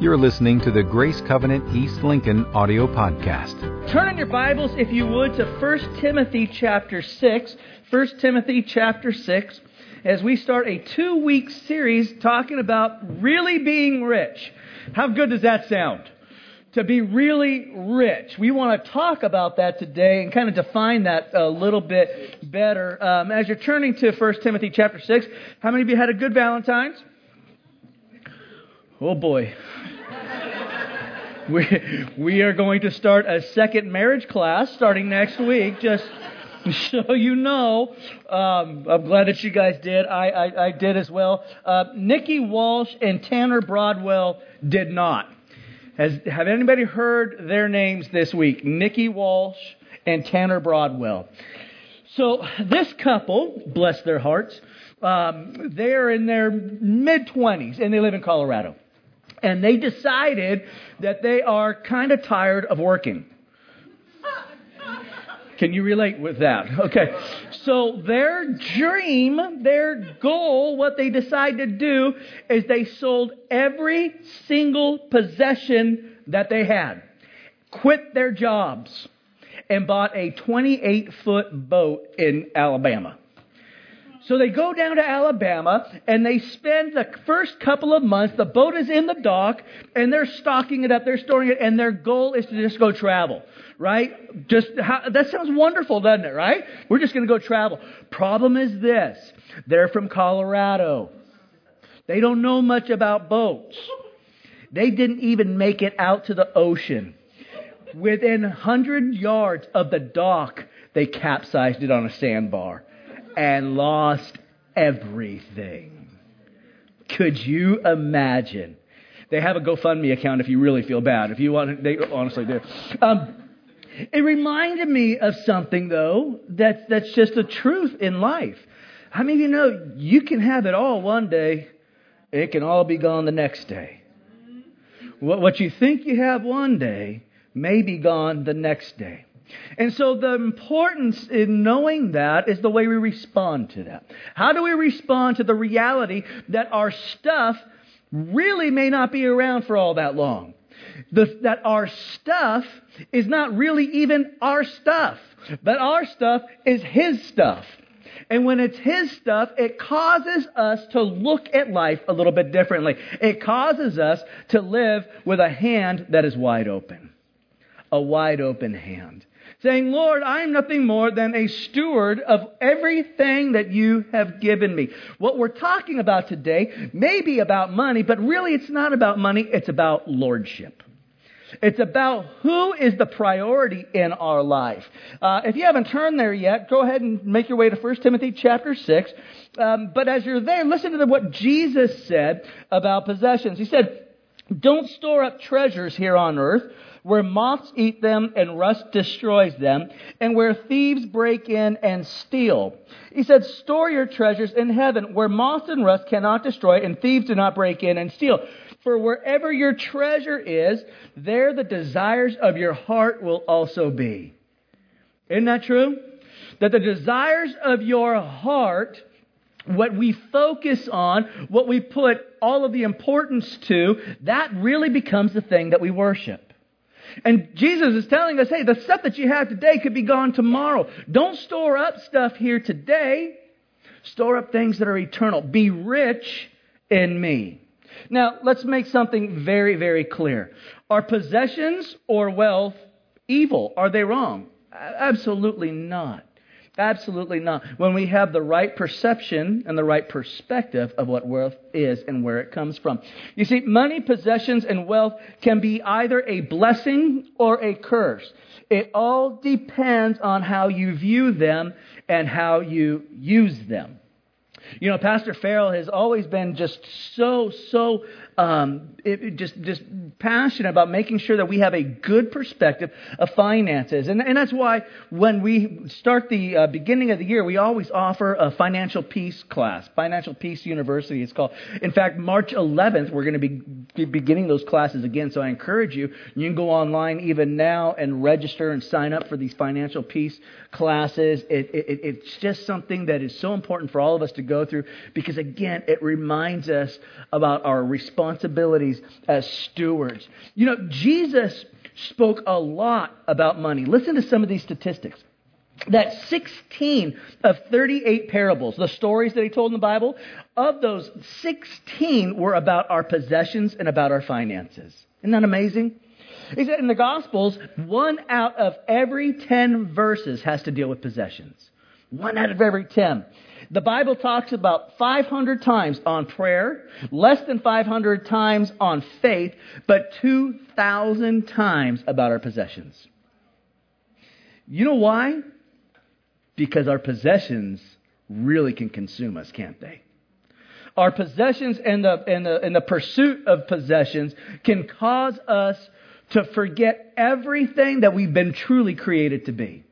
You're listening to the Grace Covenant East Lincoln audio podcast. Turn in your Bibles, if you would, to 1 Timothy chapter 6. 1 Timothy chapter 6, as we start a two week series talking about really being rich. How good does that sound? To be really rich. We want to talk about that today and kind of define that a little bit better. Um, as you're turning to 1 Timothy chapter 6, how many of you had a good Valentine's? Oh boy. we, we are going to start a second marriage class starting next week, just so you know. Um, I'm glad that you guys did. I, I, I did as well. Uh, Nikki Walsh and Tanner Broadwell did not. Has, have anybody heard their names this week? Nikki Walsh and Tanner Broadwell. So this couple, bless their hearts, um, they're in their mid 20s and they live in Colorado and they decided that they are kind of tired of working. Can you relate with that? Okay. So their dream, their goal, what they decided to do is they sold every single possession that they had, quit their jobs, and bought a 28 foot boat in Alabama. So they go down to Alabama and they spend the first couple of months, the boat is in the dock and they're stocking it up, they're storing it, and their goal is to just go travel, right? Just, how, that sounds wonderful, doesn't it, right? We're just going to go travel. Problem is this. They're from Colorado. They don't know much about boats. They didn't even make it out to the ocean. Within 100 yards of the dock, they capsized it on a sandbar and lost everything. Could you imagine? They have a GoFundMe account if you really feel bad. If you want, they honestly do. Um, it reminded me of something though that's that's just a truth in life. How many of you know you can have it all one day, it can all be gone the next day. What, what you think you have one day may be gone the next day. And so the importance in knowing that is the way we respond to that. How do we respond to the reality that our stuff really may not be around for all that long? The, that our stuff is not really even our stuff, but our stuff is His stuff. And when it's His stuff, it causes us to look at life a little bit differently. It causes us to live with a hand that is wide open. A wide open hand saying, Lord, I am nothing more than a steward of everything that you have given me. What we're talking about today may be about money, but really it's not about money, it's about lordship. It's about who is the priority in our life. Uh, if you haven't turned there yet, go ahead and make your way to 1 Timothy chapter 6. Um, but as you're there, listen to what Jesus said about possessions. He said, Don't store up treasures here on earth where moths eat them and rust destroys them, and where thieves break in and steal. He said, Store your treasures in heaven, where moths and rust cannot destroy, and thieves do not break in and steal. For wherever your treasure is, there the desires of your heart will also be. Isn't that true? That the desires of your heart what we focus on, what we put all of the importance to, that really becomes the thing that we worship. And Jesus is telling us, hey, the stuff that you have today could be gone tomorrow. Don't store up stuff here today. Store up things that are eternal. Be rich in me. Now, let's make something very, very clear. Are possessions or wealth evil? Are they wrong? Absolutely not. Absolutely not. When we have the right perception and the right perspective of what wealth is and where it comes from. You see, money, possessions, and wealth can be either a blessing or a curse. It all depends on how you view them and how you use them. You know, Pastor Farrell has always been just so, so um, it, just just passionate about making sure that we have a good perspective of finances, and, and that's why when we start the uh, beginning of the year, we always offer a financial peace class, Financial Peace University. It's called. In fact, March 11th, we're going to be, be beginning those classes again. So I encourage you. You can go online even now and register and sign up for these financial peace classes. It, it, it's just something that is so important for all of us to go through because, again, it reminds us about our responsibilities as stewards. You know, Jesus spoke a lot about money. Listen to some of these statistics that 16 of 38 parables, the stories that he told in the Bible, of those 16 were about our possessions and about our finances. Isn't that amazing? He said in the Gospels, one out of every 10 verses has to deal with possessions. One out of every 10. The Bible talks about 500 times on prayer, less than 500 times on faith, but 2,000 times about our possessions. You know why? Because our possessions really can consume us, can't they? Our possessions and the, and the, and the pursuit of possessions can cause us to forget everything that we've been truly created to be.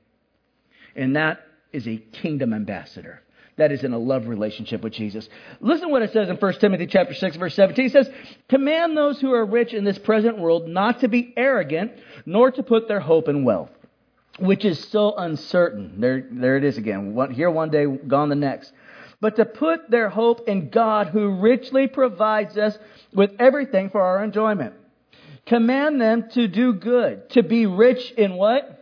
And that is a kingdom ambassador. That is in a love relationship with Jesus. Listen what it says in 1 Timothy chapter 6 verse 17. It says, "Command those who are rich in this present world not to be arrogant, nor to put their hope in wealth, which is so uncertain." There there it is again. One, here one day, gone the next. But to put their hope in God who richly provides us with everything for our enjoyment. Command them to do good, to be rich in what?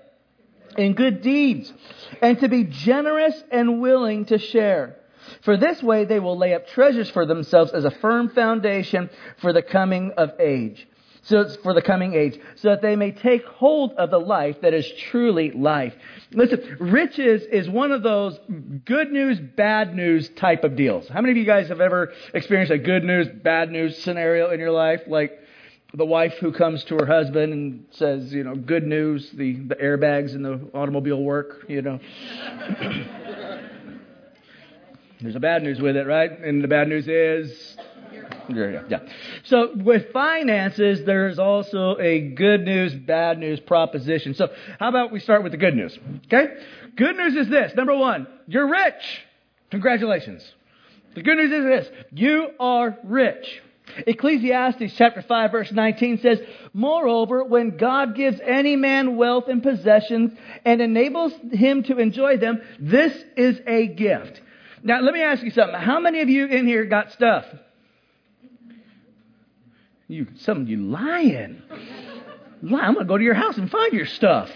In good deeds, and to be generous and willing to share. For this way they will lay up treasures for themselves as a firm foundation for the coming of age. So it's for the coming age, so that they may take hold of the life that is truly life. Listen, riches is one of those good news, bad news type of deals. How many of you guys have ever experienced a good news, bad news scenario in your life? Like, the wife who comes to her husband and says, you know, good news, the, the airbags in the automobile work, you know. There's a bad news with it, right? And the bad news is. Yeah, yeah. So with finances, there's also a good news, bad news proposition. So how about we start with the good news? Okay? Good news is this. Number one, you're rich. Congratulations. The good news is this. You are rich. Ecclesiastes chapter 5 verse 19 says, Moreover, when God gives any man wealth and possessions and enables him to enjoy them, this is a gift. Now, let me ask you something. How many of you in here got stuff? You, some of you lying. Lie. I'm going to go to your house and find your stuff.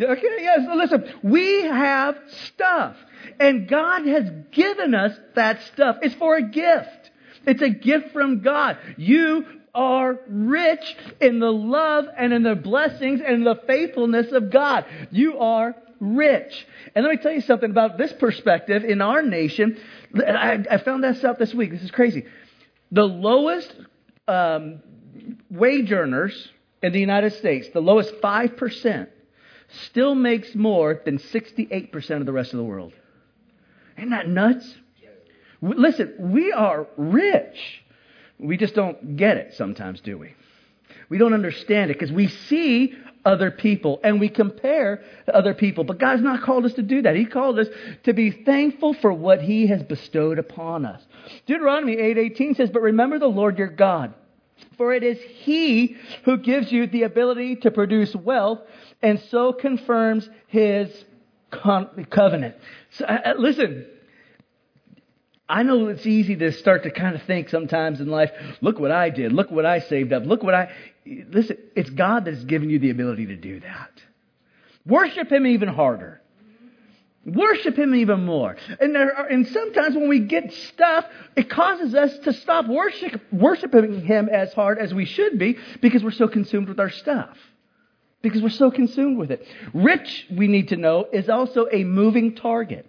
Okay, yes, listen. We have stuff. And God has given us that stuff. It's for a gift. It's a gift from God. You are rich in the love and in the blessings and the faithfulness of God. You are rich. And let me tell you something about this perspective in our nation. I, I found this out this week. This is crazy. The lowest um, wage earners in the United States, the lowest 5%, still makes more than 68% of the rest of the world. Isn't that nuts? Listen, we are rich. We just don't get it sometimes, do we? We don't understand it because we see other people and we compare to other people. But God's not called us to do that. He called us to be thankful for what He has bestowed upon us. Deuteronomy 8:18 says, "But remember the Lord your God, for it is He who gives you the ability to produce wealth and so confirms His covenant." So, uh, listen, I know it's easy to start to kind of think sometimes in life, look what I did, look what I saved up, look what I. Listen, it's God that's given you the ability to do that. Worship Him even harder. Worship Him even more. And, there are, and sometimes when we get stuff, it causes us to stop worship, worshiping Him as hard as we should be because we're so consumed with our stuff. Because we're so consumed with it. Rich, we need to know, is also a moving target.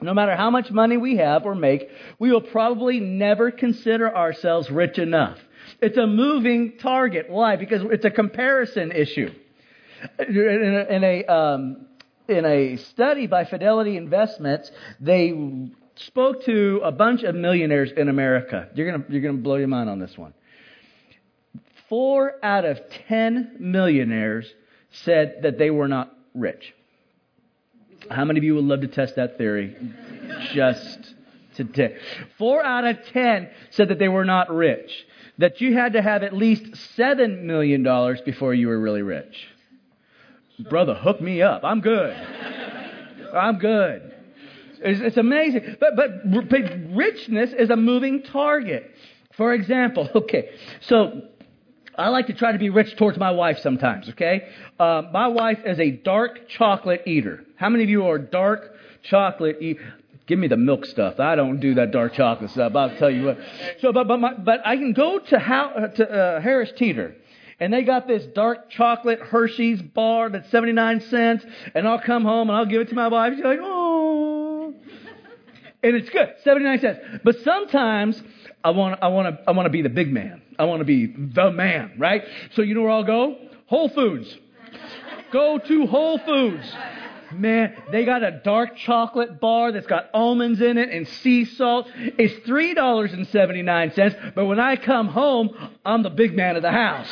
No matter how much money we have or make, we will probably never consider ourselves rich enough. It's a moving target. Why? Because it's a comparison issue. In a, in a, um, in a study by Fidelity Investments, they spoke to a bunch of millionaires in America. You're going you're going to blow your mind on this one. Four out of ten millionaires said that they were not rich. How many of you would love to test that theory just today? Four out of ten said that they were not rich, that you had to have at least $7 million before you were really rich. Brother, hook me up. I'm good. I'm good. It's, it's amazing. But, but, but richness is a moving target. For example, okay, so I like to try to be rich towards my wife sometimes, okay? Uh, my wife is a dark chocolate eater. How many of you are dark chocolate eat? Give me the milk stuff. I don't do that dark chocolate stuff. I'll tell you what. So, but but my, but I can go to how uh, to uh, Harris Teeter, and they got this dark chocolate Hershey's bar that's seventy nine cents, and I'll come home and I'll give it to my wife. She's like, oh, and it's good, seventy nine cents. But sometimes I want I want to I want to be the big man. I want to be the man, right? So you know where I'll go? Whole Foods. Go to Whole Foods. Man, they got a dark chocolate bar that's got almonds in it and sea salt. It's $3.79, but when I come home, I'm the big man of the house.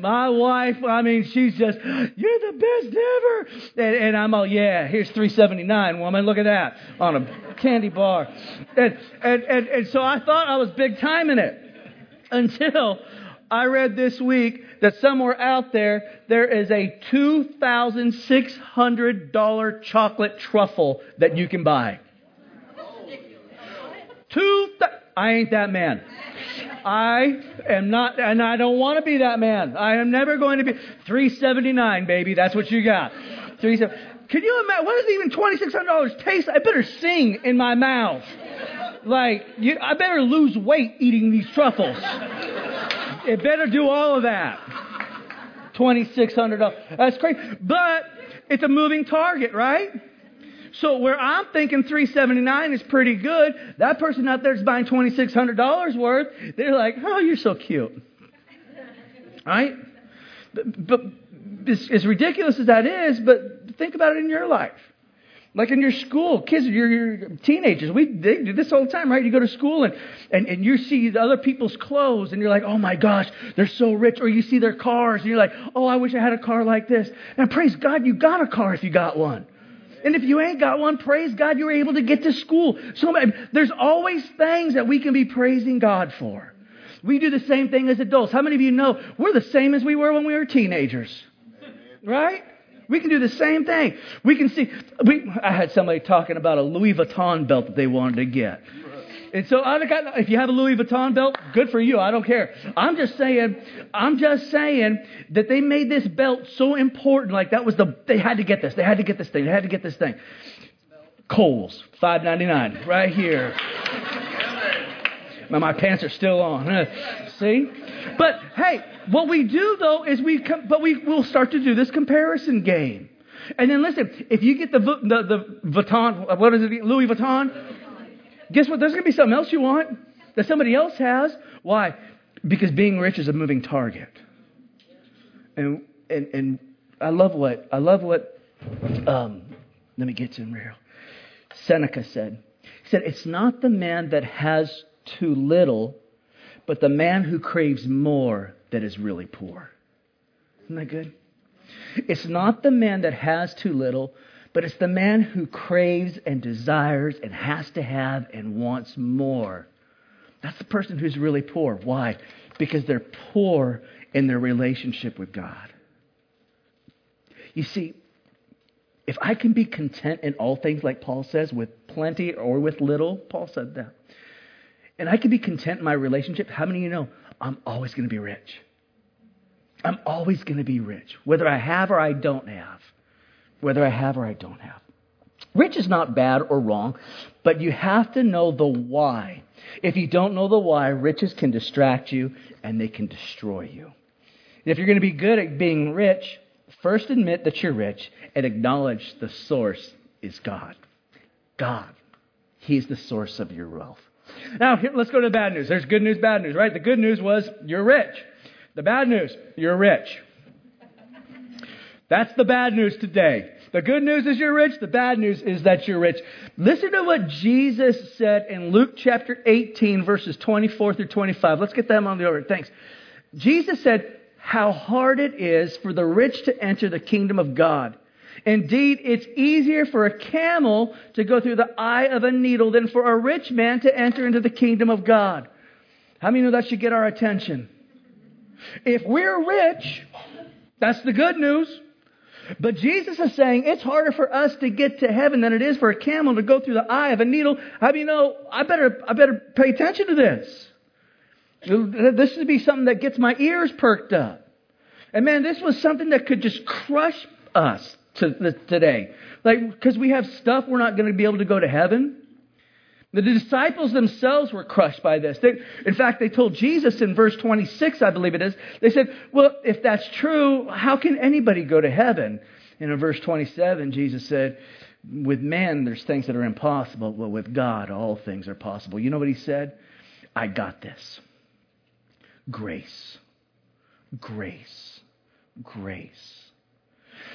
My wife, I mean, she's just, you're the best ever. And, and I'm all, yeah, here's 379, woman. Look at that on a candy bar. And, and, and, and so I thought I was big time in it until I read this week that somewhere out there, there is a $2,600 chocolate truffle that you can buy. Two, I ain't that man. I am not, and I don't want to be that man. I am never going to be 379, baby. That's what you got. Three seven. Can you imagine? What does even $2,600 taste? I better sing in my mouth. Like, you, I better lose weight eating these truffles. It better do all of that. $2,600. That's crazy. But it's a moving target, right? So where I'm thinking 379 is pretty good, that person out there is buying $2,600 worth. They're like, oh, you're so cute. Right? But, but as ridiculous as that is, but think about it in your life. Like in your school, kids, you're, you're teenagers. We they do this all the time, right? You go to school and, and, and you see other people's clothes and you're like, oh my gosh, they're so rich. Or you see their cars and you're like, oh, I wish I had a car like this. And praise God, you got a car if you got one. And if you ain't got one, praise God, you're able to get to school. So there's always things that we can be praising God for. We do the same thing as adults. How many of you know we're the same as we were when we were teenagers? Right? We can do the same thing. We can see. We, I had somebody talking about a Louis Vuitton belt that they wanted to get. And so I got, if you have a Louis Vuitton belt, good for you. I don't care. I'm just saying, I'm just saying that they made this belt so important. Like that was the, they had to get this. They had to get this thing. They had to get this thing. Kohl's, five ninety nine, right here. my pants are still on. See? But hey, what we do though is we, com- but we will start to do this comparison game. And then listen, if you get the the, the Vuitton, what is it, Louis Vuitton? Guess what? There's going to be something else you want that somebody else has. Why? Because being rich is a moving target. And and and I love what I love what. Um, let me get to him real. Seneca said. He said, "It's not the man that has too little, but the man who craves more that is really poor. Isn't that good? It's not the man that has too little, but it's the man who craves and desires and has to have and wants more. That's the person who's really poor. Why? Because they're poor in their relationship with God. You see, if I can be content in all things, like Paul says, with plenty or with little, Paul said that and I can be content in my relationship, how many of you know I'm always going to be rich? I'm always going to be rich, whether I have or I don't have. Whether I have or I don't have. Rich is not bad or wrong, but you have to know the why. If you don't know the why, riches can distract you and they can destroy you. If you're going to be good at being rich, first admit that you're rich and acknowledge the source is God. God. He's the source of your wealth. Now, let's go to the bad news. There's good news, bad news, right? The good news was you're rich. The bad news, you're rich. That's the bad news today. The good news is you're rich. The bad news is that you're rich. Listen to what Jesus said in Luke chapter 18, verses 24 through 25. Let's get them on the order. Thanks. Jesus said, How hard it is for the rich to enter the kingdom of God. Indeed, it's easier for a camel to go through the eye of a needle than for a rich man to enter into the kingdom of God. How many know that should get our attention? If we're rich, that's the good news. But Jesus is saying it's harder for us to get to heaven than it is for a camel to go through the eye of a needle. Do you know? I better, I better pay attention to this. This would be something that gets my ears perked up. And man, this was something that could just crush us to, today. Like, because we have stuff we're not going to be able to go to heaven. The disciples themselves were crushed by this. They, in fact, they told Jesus in verse 26, I believe it is, they said, Well, if that's true, how can anybody go to heaven? And in verse 27, Jesus said, With man, there's things that are impossible, but with God, all things are possible. You know what he said? I got this. Grace. Grace. Grace.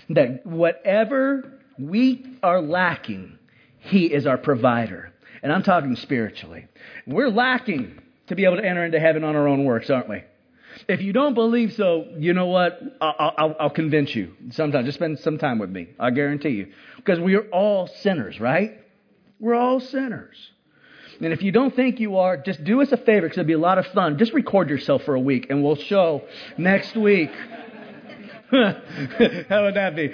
That whatever we are lacking, he is our provider. And I'm talking spiritually. We're lacking to be able to enter into heaven on our own works, aren't we? If you don't believe so, you know what? I'll, I'll, I'll convince you sometime. Just spend some time with me. I guarantee you. Because we are all sinners, right? We're all sinners. And if you don't think you are, just do us a favor because it'll be a lot of fun. Just record yourself for a week and we'll show next week. How would that be?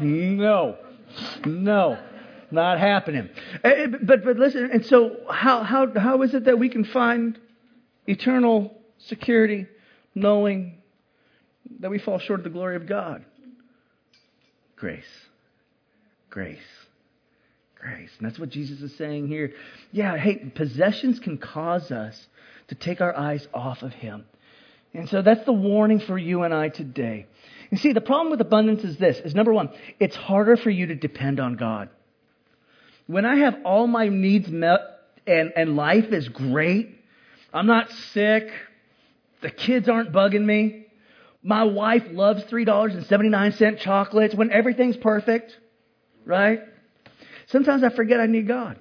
no. No not happening. Eh, eh, but, but listen, and so how, how, how is it that we can find eternal security knowing that we fall short of the glory of God? Grace. Grace. Grace. And that's what Jesus is saying here. Yeah, hey, possessions can cause us to take our eyes off of Him. And so that's the warning for you and I today. You see, the problem with abundance is this is number one, it's harder for you to depend on God. When I have all my needs met and, and life is great, I'm not sick, the kids aren't bugging me, my wife loves $3.79 chocolates, when everything's perfect, right? Sometimes I forget I need God.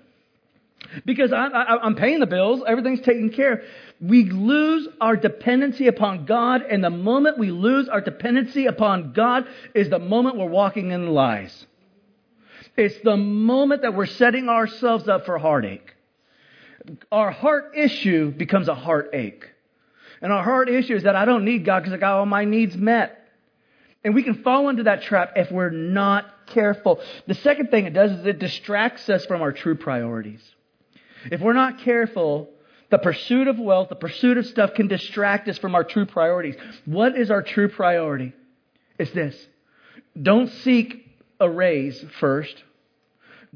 Because I, I'm paying the bills, everything's taken care of. We lose our dependency upon God, and the moment we lose our dependency upon God is the moment we're walking in lies. It's the moment that we're setting ourselves up for heartache. Our heart issue becomes a heartache. And our heart issue is that I don't need God because I got all my needs met. And we can fall into that trap if we're not careful. The second thing it does is it distracts us from our true priorities. If we're not careful, the pursuit of wealth, the pursuit of stuff can distract us from our true priorities. What is our true priority? It's this. Don't seek a raise first.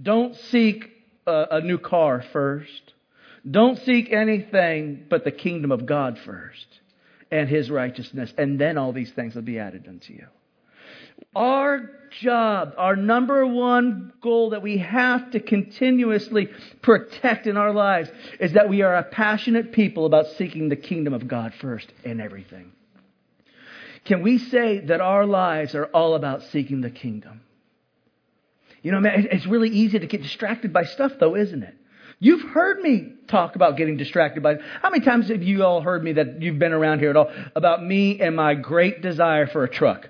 Don't seek a, a new car first. Don't seek anything but the kingdom of God first and his righteousness, and then all these things will be added unto you. Our job, our number one goal that we have to continuously protect in our lives is that we are a passionate people about seeking the kingdom of God first in everything. Can we say that our lives are all about seeking the kingdom? You know, man, it's really easy to get distracted by stuff, though, isn't it? You've heard me talk about getting distracted by. How many times have you all heard me that you've been around here at all about me and my great desire for a truck?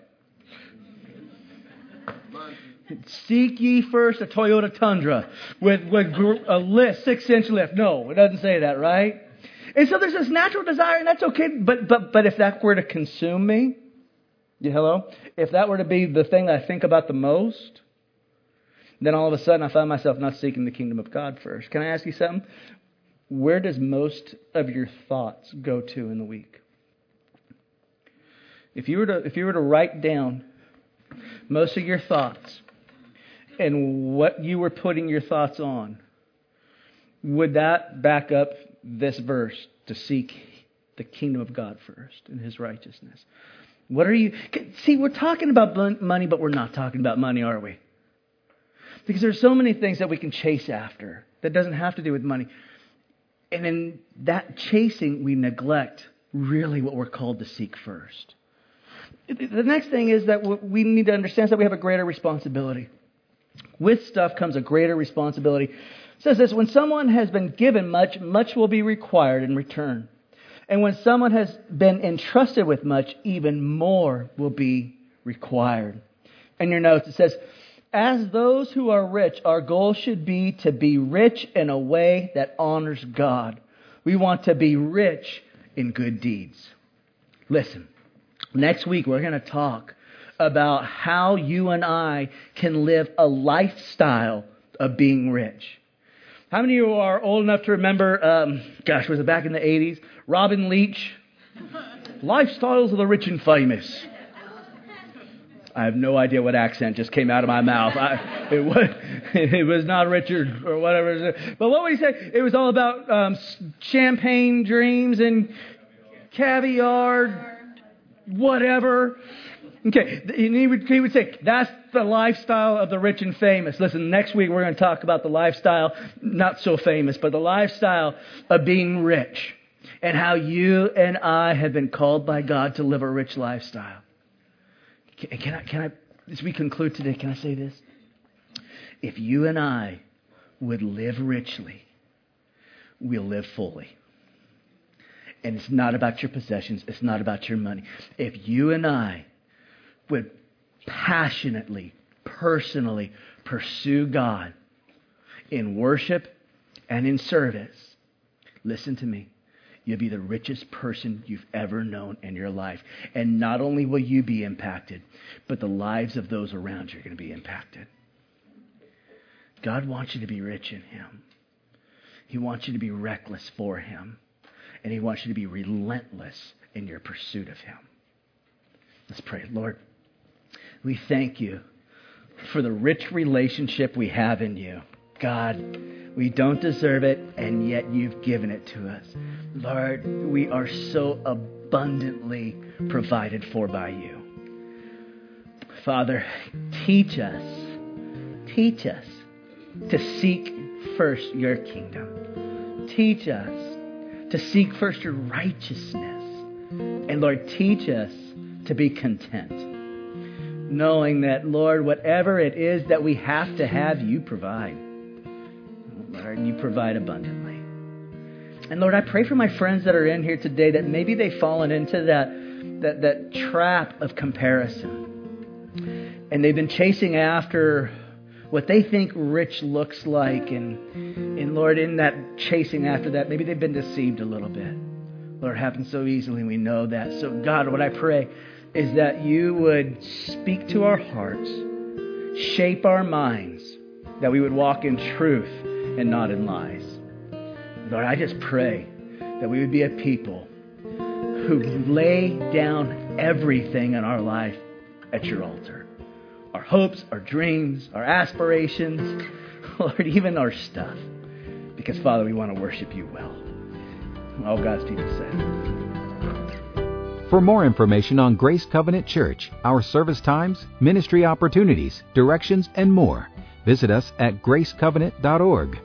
Seek ye first a Toyota Tundra with, with a lift, six inch lift. No, it doesn't say that, right? And so there's this natural desire, and that's okay. But but but if that were to consume me, you hello? If that were to be the thing I think about the most, then all of a sudden I find myself not seeking the kingdom of God first. Can I ask you something? Where does most of your thoughts go to in the week? If you were to, if you were to write down most of your thoughts and what you were putting your thoughts on, would that back up this verse to seek the kingdom of God first and his righteousness? What are you. See, we're talking about money, but we're not talking about money, are we? Because there's so many things that we can chase after that doesn't have to do with money. And in that chasing, we neglect really what we're called to seek first. The next thing is that we need to understand that we have a greater responsibility. With stuff comes a greater responsibility. It says this when someone has been given much, much will be required in return. And when someone has been entrusted with much, even more will be required. In your notes, it says, as those who are rich, our goal should be to be rich in a way that honors God. We want to be rich in good deeds. Listen, next week we're going to talk about how you and I can live a lifestyle of being rich. How many of you are old enough to remember, um, gosh, was it back in the 80s? Robin Leach? Lifestyles of the Rich and Famous. I have no idea what accent just came out of my mouth. I, it, was, it was not Richard or whatever. But what would he say? It was all about um, champagne dreams and caviar, whatever. Okay, and he would, he would say, that's the lifestyle of the rich and famous. Listen, next week we're going to talk about the lifestyle, not so famous, but the lifestyle of being rich and how you and I have been called by God to live a rich lifestyle. Can, can I, can I, as we conclude today, can I say this? If you and I would live richly, we'll live fully. And it's not about your possessions, it's not about your money. If you and I would passionately, personally pursue God in worship and in service, listen to me. You'll be the richest person you've ever known in your life. And not only will you be impacted, but the lives of those around you are going to be impacted. God wants you to be rich in Him. He wants you to be reckless for Him. And He wants you to be relentless in your pursuit of Him. Let's pray. Lord, we thank you for the rich relationship we have in you. God, we don't deserve it, and yet you've given it to us. Lord, we are so abundantly provided for by you. Father, teach us, teach us to seek first your kingdom. Teach us to seek first your righteousness. And Lord, teach us to be content. Knowing that, Lord, whatever it is that we have to have, you provide. And you provide abundantly. And Lord, I pray for my friends that are in here today that maybe they've fallen into that, that, that trap of comparison. And they've been chasing after what they think rich looks like. And, and Lord, in that chasing after that, maybe they've been deceived a little bit. Lord, it happens so easily, we know that. So, God, what I pray is that you would speak to our hearts, shape our minds, that we would walk in truth and not in lies. Lord, I just pray that we would be a people who lay down everything in our life at your altar our hopes, our dreams, our aspirations, Lord, even our stuff. Because, Father, we want to worship you well. All God's people said. For more information on Grace Covenant Church, our service times, ministry opportunities, directions, and more, visit us at gracecovenant.org.